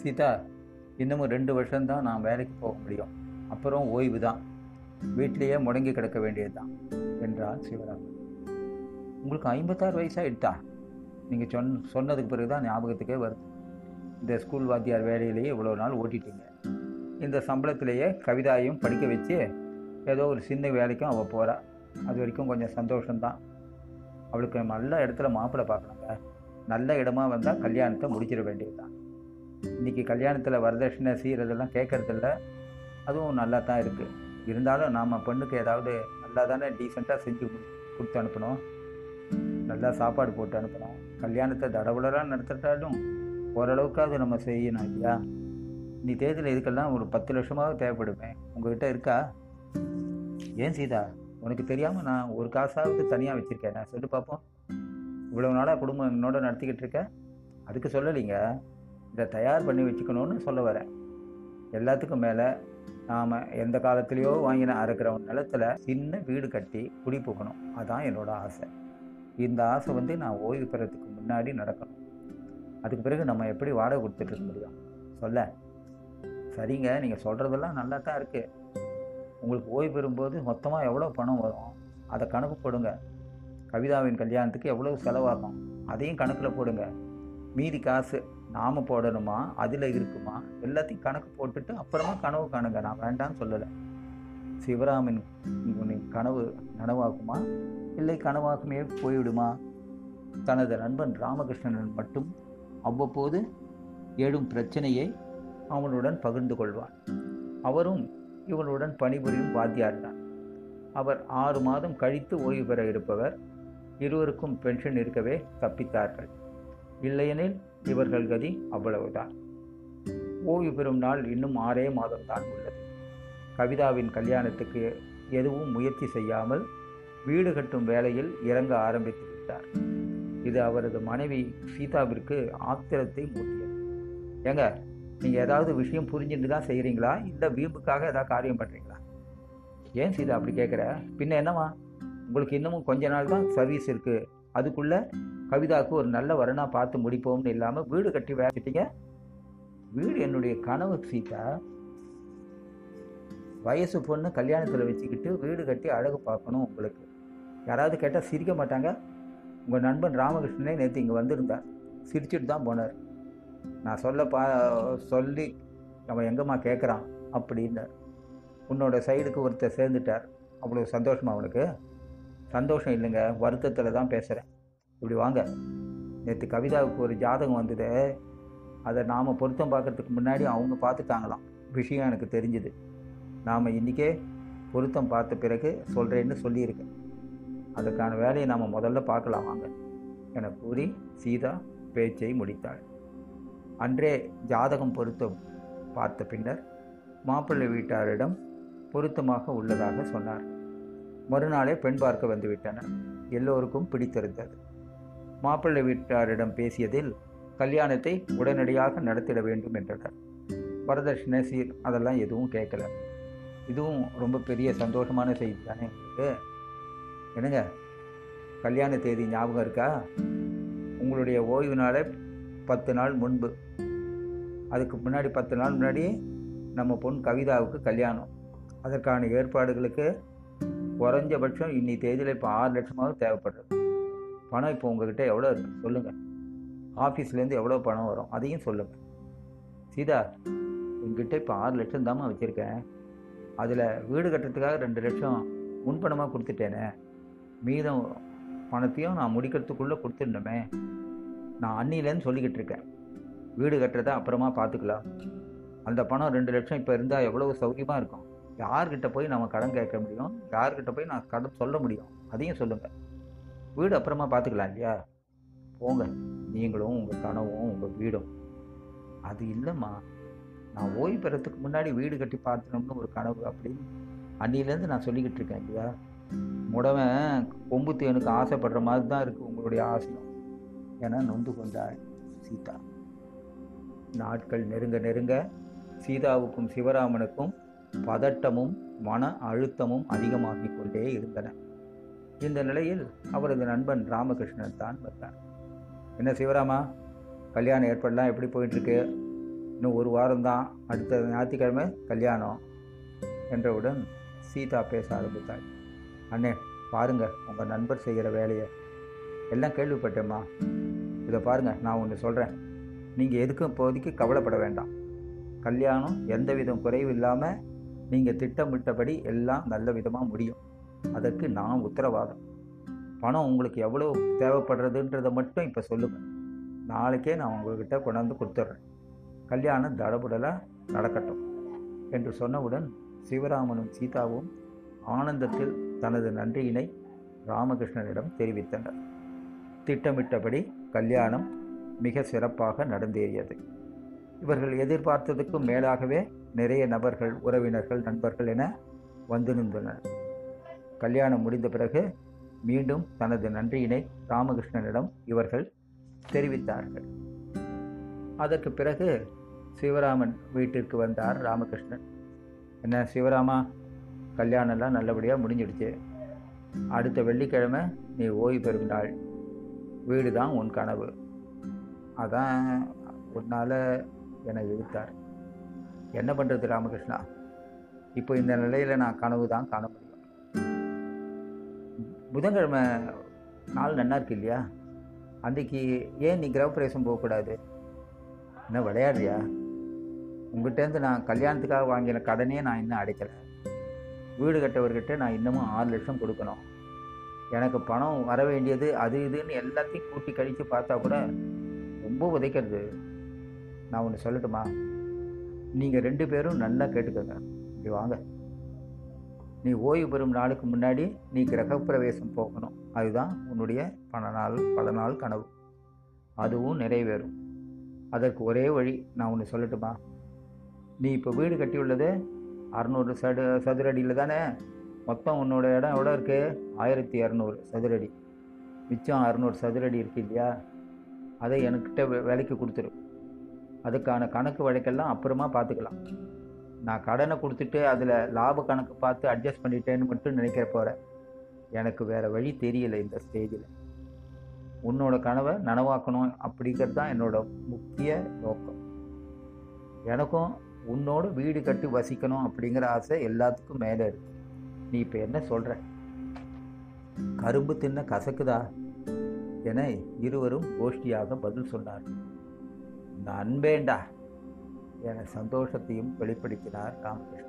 சீதா இன்னமும் ரெண்டு வருஷம்தான் நான் வேலைக்கு போக முடியும். அப்புறம் ஓய்வு தான். வீட்டிலேயே முடங்கி கிடக்க வேண்டியது தான் என்றார் சிவராமன் உங்களுக்கு ஐம்பத்தாறு வயசாகிட்டா நீங்கள் சொன் சொன்னதுக்கு பிறகு தான் ஞாபகத்துக்கே வருது. இந்த ஸ்கூல் வாத்தியார் வேலையிலேயே இவ்வளோ நாள் ஓட்டிட்டீங்க. இந்த சம்பளத்திலேயே கவிதாயும் படிக்க வச்சு ஏதோ ஒரு சின்ன வேலைக்கும் அவள் போகிறா அது வரைக்கும் கொஞ்சம் சந்தோஷம்தான். அவளுக்கு நல்ல இடத்துல மாப்பிள்ளை பார்க்கணுங்க. நல்ல இடமா வந்தால் கல்யாணத்தை முடிச்சிட வேண்டியது தான் இன்றைக்கி கல்யாணத்தில் வரதட்சணை செய்கிறதெல்லாம் கேட்குறதில்ல அதுவும் நல்லா தான் இருக்குது இருந்தாலும் நாம் பெண்ணுக்கு ஏதாவது நல்லா தானே டீசெண்டாக செஞ்சு கொடு- கொடுத்து அனுப்பணும். நல்லா சாப்பாடு போட்டு அனுப்பணும். கல்யாணத்தை தடபுடலாக நடத்திட்டாலும் ஓரளவுக்காவது நம்ம செய்யணும் இல்லையா? நீ தேதியில் இதுக்கெல்லாம் ஒரு பத்து லட்சமாவது தேவைப்படுமே. உங்ககிட்ட இருக்கா? ஏன் சீதா? உனக்கு தெரியாமல் நான் ஒரு காசாவது தனியாக வச்சுருக்கேன். நான் சொல்லி பார்ப்போம் இவ்வளோ நாளாக குடும்பம் என்னோட நடத்திக்கிட்டு இருக்க? அதுக்கு சொல்லலைங்க. இதை தயார் பண்ணி வச்சுக்கணும்னு சொல்ல வரேன். எல்லாத்துக்கும் மேலே நாம் எந்த காலத்துலேயோ வாங்கின அரை கிரவுண்ட் நிலத்துல சின்ன வீடு கட்டி குடி போகணும் அதான் என்னோட ஆசை. இந்த ஆசை வந்து நான் ஓய்வு பெறத்துக்கு முன்னாடி நடக்கணும். அதுக்கு பிறகு நம்ம எப்படி வாடகை கொடுத்துட்டு இருக்க முடியும்? சொல்ல. சரிங்க நீங்கள் சொல்கிறதெல்லாம் நல்லா தான் இருக்குது உங்களுக்கு ஓய்வு பெறும்போது மொத்தமாக எவ்வளோ பணம் வரும்? அதை கணக்கு போடுங்க. கவிதாவின் கல்யாணத்துக்கு எவ்வளோ செலவாகும்? அதையும் கணக்கில் போடுங்க. மீதி காசு நாம் போடணுமா? அதில் இருக்குமா? எல்லாத்தையும் கணக்கு போட்டுட்டு அப்புறமா கனவு காணுங்க. நான் வேண்டாம்னு சொல்லலை. சிவராமன் உன்னின் கனவு நனவாகுமா? இல்லை கனவாகுமே போய்விடுமா? தனது நண்பன் ராமகிருஷ்ணன் மட்டும் அவ்வப்போது எழும் பிரச்சனையை அவனுடன் பகிர்ந்து கொள்வான். அவரும் இவனுடன் பணிபுரியும் வாத்தியார் தான் அவர் ஆறு மாதம் கழித்து ஓய்வு பெற இருப்பவர். இருவருக்கும் பென்ஷன் இருக்கவே தப்பித்தார்கள். இல்லையெனில் இவர்கள் கதி அவ்வளவுதான். ஓய்வு பெறும் நாள் இன்னும் ஆறே மாதம்தான் உள்ளது. கவிதாவின் கல்யாணத்துக்கு எதுவும் முயற்சி செய்யாமல் வீடு கட்டும் வேலையில் இறங்க ஆரம்பித்து விட்டார். இது அவரது மனைவி சீதாவிற்கு ஆத்திரத்தை மூட்டியது. ஏங்க நீங்கள் ஏதாவது விஷயம் புரிஞ்சுட்டு தான் செய்கிறீங்களா இல்லை வீம்புக்காக ஏதாவது காரியம் பண்ணுறீங்களா ஏன் சீதா அப்படி கேட்குற பின்ன என்னவா உங்களுக்கு இன்னமும் கொஞ்ச நாள் தான் சர்வீஸ் இருக்குது அதுக்குள்ளே கவிதாவுக்கு ஒரு நல்ல வரனா பார்த்து முடிப்போம்னு இல்லாமல் வீடு கட்டி வேலைக்கிட்டீங்க வீடு என்னுடைய கனவு சீதா. வயசு பொண்ணு கல்யாணத்தில் வச்சுக்கிட்டு வீடு கட்டி அழகு பார்க்கணும் உங்களுக்கு. யாராவது கேட்டால் சிரிக்க மாட்டாங்க. உங்கள் நண்பன் ராமகிருஷ்ணனே நேற்று இங்கே வந்திருந்தார். சிரிச்சுட்டு தான் போனார். நான் சொல்ல பா சொல்லி அவன் எங்கம்மா கேட்குறான் அப்படின்னார். உன்னோட சைடுக்கு ஒருத்தர் சேர்ந்துட்டார். அவ்வளோ சந்தோஷமா அவனுக்கு சந்தோஷம் இல்லைங்க வருத்தத்தில் தான் பேசுகிறேன் இப்படி வாங்க. நேற்று கவிதாவுக்கு ஒரு ஜாதகம் வந்தது. அதை நாம் பொருத்தம் பார்க்கறதுக்கு முன்னாடி அவங்க பார்த்துட்டாங்களாம். விஷயம் எனக்கு தெரிஞ்சுது. நாம் இன்றைக்கே பொருத்தம் பார்த்த பிறகு சொல்கிறேன்னு சொல்லியிருக்கேன். அதுக்கான வேலையை நாம் முதல்ல பார்க்கலாம் வாங்க. என கூறி சீதா பேச்சை முடித்தாள். அன்றே ஜாதகம் பொருத்தம் பார்த்த பின்னர் மாப்பிள்ளை வீட்டாரிடம் பொருத்தமாக உள்ளதாக சொன்னார். மறுநாளே பெண் பார்க்க வந்துவிட்டனர் எல்லோருக்கும் பிடித்திருந்தது. மாப்பிள்ளை வீட்டாரிடம் பேசியதில் கல்யாணத்தை உடனடியாக நடத்திட வேண்டும் என்றனர். வரதட்சணை சீர் அதெல்லாம் எதுவும் கேட்கல. இதுவும் ரொம்ப பெரிய சந்தோஷமான செய்தி தானே? உங்களுக்கு என்னங்க? கல்யாண தேதி ஞாபகம் இருக்கா? உங்களுடைய ஓய்வு நாளை பத்து நாள் முன்பு. அதுக்கு முன்னாடி பத்து நாள் முன்னாடி நம்ம பொன் கவிதாவுக்கு கல்யாணம். அதற்கான ஏற்பாடுகளுக்கு குறைஞ்சபட்சம் இன்னி தேதியில் இப்போ ஆறு லட்சமாவது தேவைப்படுறது. பணம் இப்போ உங்ககிட்ட எவ்வளோ இருக்குது சொல்லுங்கள் ஆஃபீஸ்லேருந்து எவ்வளோ பணம் வரும்? அதையும் சொல்லுங்கள் சீதா உங்ககிட்ட இப்போ ஆறு லட்சம் தாம்மா வச்சுருக்கேன். அதில் வீடு கட்டுறதுக்காக ரெண்டு லட்சம் முன்பணமாக கொடுத்துட்டேனே. மீதம் பணத்தையும் நான் முடிக்கிறதுக்குள்ளே கொடுத்துடணுமே. நான் அன்னிலேருந்து சொல்லிக்கிட்டு இருக்கேன். வீடு கட்டுறதை அப்புறமா பார்த்துக்கலாம் அந்த பணம் ரெண்டு லட்சம் இப்போ இருந்தால் எவ்வளோ சௌகரியமாக இருக்கும்? யார்கிட்ட போய் நம்ம கடன் கேட்க முடியும்? யார்கிட்ட போய் நான் கடன் சொல்ல முடியும்? அதையும் சொல்லுங்கள் வீடு அப்புறமா பார்த்துக்கலாம் இல்லையா? போங்க. நீங்களும் உங்கள் கனவும் உங்கள் வீடும். அது இல்லைம்மா. நான் ஓய்வு பெறத்துக்கு முன்னாடி வீடு கட்டி பார்த்துனோம்னு ஒரு கனவு அப்படின்னு அன்னிலேருந்து நான் சொல்லிக்கிட்டு இருக்கேன் இல்லையா? முடவன் கொம்பு தேனுக்கு ஆசைப்படுற மாதிரி தான் இருக்குது உங்களுடைய ஆசையும். என நொந்து கொண்டாள் சீதா. நாட்கள் நெருங்க நெருங்க சீதாவுக்கும் சிவராமனுக்கும் பதட்டமும் மன அழுத்தமும் அதிகமாகிக் கொண்டே இருந்தன. இந்த நிலையில் அவரது நண்பன் ராமகிருஷ்ணன் தான் வந்தான். என்ன சிவராமா கல்யாண ஏற்பாடெலாம் எப்படி போயிட்டுருக்கு? இன்னும் ஒரு வாரம்தான் அடுத்த ஞாயிற்றுக்கிழமை கல்யாணம் என்றவுடன் சீதா பேச ஆரம்பித்தாள். அண்ணே பாருங்க உங்கள் நண்பர் செய்கிற வேலையை. எல்லாம் கேள்விப்பட்டேம்மா. இதை பாருங்கள் நான் ஒன்று சொல்கிறேன் நீங்கள் எதுக்கும் இப்போதைக்கு கவலைப்பட வேண்டாம். கல்யாணம் எந்த விதம் குறைவு இல்லாமல் நீங்கள் திட்டமிட்டபடி எல்லாம் நல்ல விதமாக முடியும். அதற்கு நான் உத்தரவாதம். பணம் உங்களுக்கு எவ்வளோ தேவைப்படுறதுன்றதை மட்டும் இப்போ சொல்லுங்கள் நாளைக்கே நான் உங்கள்கிட்ட கொண்டாந்து கொடுத்துட்றேன் கல்யாணம் தடபுடலாக நடக்கட்டும் என்று சொன்னவுடன் சிவராமனும் சீதாவும் ஆனந்தத்தில் தனது நன்றியினை ராமகிருஷ்ணனிடம் தெரிவித்தனர். திட்டமிட்டபடி கல்யாணம் மிக சிறப்பாக நடந்தேறியது. இவர்கள் எதிர்பார்த்ததுக்கும் மேலாகவே நிறைய நபர்கள் உறவினர்கள் நண்பர்கள் என வந்து நின்றனர். கல்யாணம் முடிந்த பிறகு மீண்டும் தனது நன்றியினை ராமகிருஷ்ணனிடம் இவர்கள் தெரிவித்தார்கள். அதற்கு பிறகு சிவராமன் வீட்டிற்கு வந்தார் ராமகிருஷ்ணன். என்ன சிவராமா கல்யாணம்லாம் நல்லபடியாக முடிஞ்சிடுச்சு. அடுத்த வெள்ளிக்கிழமை நீ ஓய்வு பெறும் நாள் வீடு தான் உன் கனவு. அதான் உன்னால் என்னை இழுத்தார் என்ன பண்ணுறது ராமகிருஷ்ணா? இப்போ இந்த நிலையில் நான் கனவு தான் காண முடியும். புதன்கிழமை நாள் நல்லா இருக்கு இல்லையா? அன்றைக்கி ஏன் நீ கிரகப்பிரவேசம் போகக்கூடாது? என்ன விளையாடுறியா? உங்கள்கிட்டேருந்து நான் கல்யாணத்துக்காக வாங்கின கடனே நான் இன்னும் அடைக்கலை. வீடு கட்டவர்கிட்ட நான் இன்னமும் ஆறு லட்சம் கொடுக்கணும். எனக்கு பணம் வர வேண்டியது அது இதுன்னு எல்லாத்தையும் கூட்டி கழித்து பார்த்தா கூட ரொம்ப உதைக்கிறது. நான் ஒன்று சொல்லட்டுமா? நீங்கள் ரெண்டு பேரும் நல்லா கேட்டுக்கோங்க. இப்படி வாங்க. நீ ஓய்வு பெறும் நாளுக்கு முன்னாடி நீ கிரகப்பிரவேசம் போகணும். அதுதான் உன்னுடைய பல நாள் பல நாள் கனவு. அதுவும் நிறைவேறும். அதற்கு ஒரே வழி நான் ஒன்று சொல்லட்டுமா? நீ இப்போ வீடு கட்டியுள்ளது அறநூறு சடு சதுரடியில் தானே? மொத்தம் உன்னோட இடம் எவ்வளோ இருக்குது ஆயிரத்தி இரநூறு சதுரடி. மிச்சம் அறநூறு சதுரடி இருக்கு இல்லையா? அதை என்கிட்ட விலைக்கு கொடுத்துரு. அதுக்கான கணக்கு வழக்கெல்லாம் அப்புறமா பார்த்துக்கலாம். நான் கடனை கொடுத்துட்டு அதில் லாப கணக்கு பார்த்து அட்ஜஸ்ட் பண்ணிட்டேன்னு மட்டும் நினைக்கிற போகிறேன் எனக்கு வேறு வழி தெரியலை இந்த ஸ்டேஜில் உன்னோட கனவை நனவாக்கணும் அப்படிங்கிறது தான் என்னோட முக்கிய நோக்கம். எனக்கும் உன்னோட வீடு கட்டி வசிக்கணும் அப்படிங்கிற ஆசை எல்லாத்துக்கும் மேலே இருக்கு. நீ இப்போ என்ன சொல்கிற கரும்பு தின்ன கசக்குதா? என இருவரும் கோஷ்டியாக பதில் சொன்னார் இந்த அன்பேண்டா. என சந்தோஷத்தையும் வெளிப்படுத்தினார் ராமகிருஷ்ணன்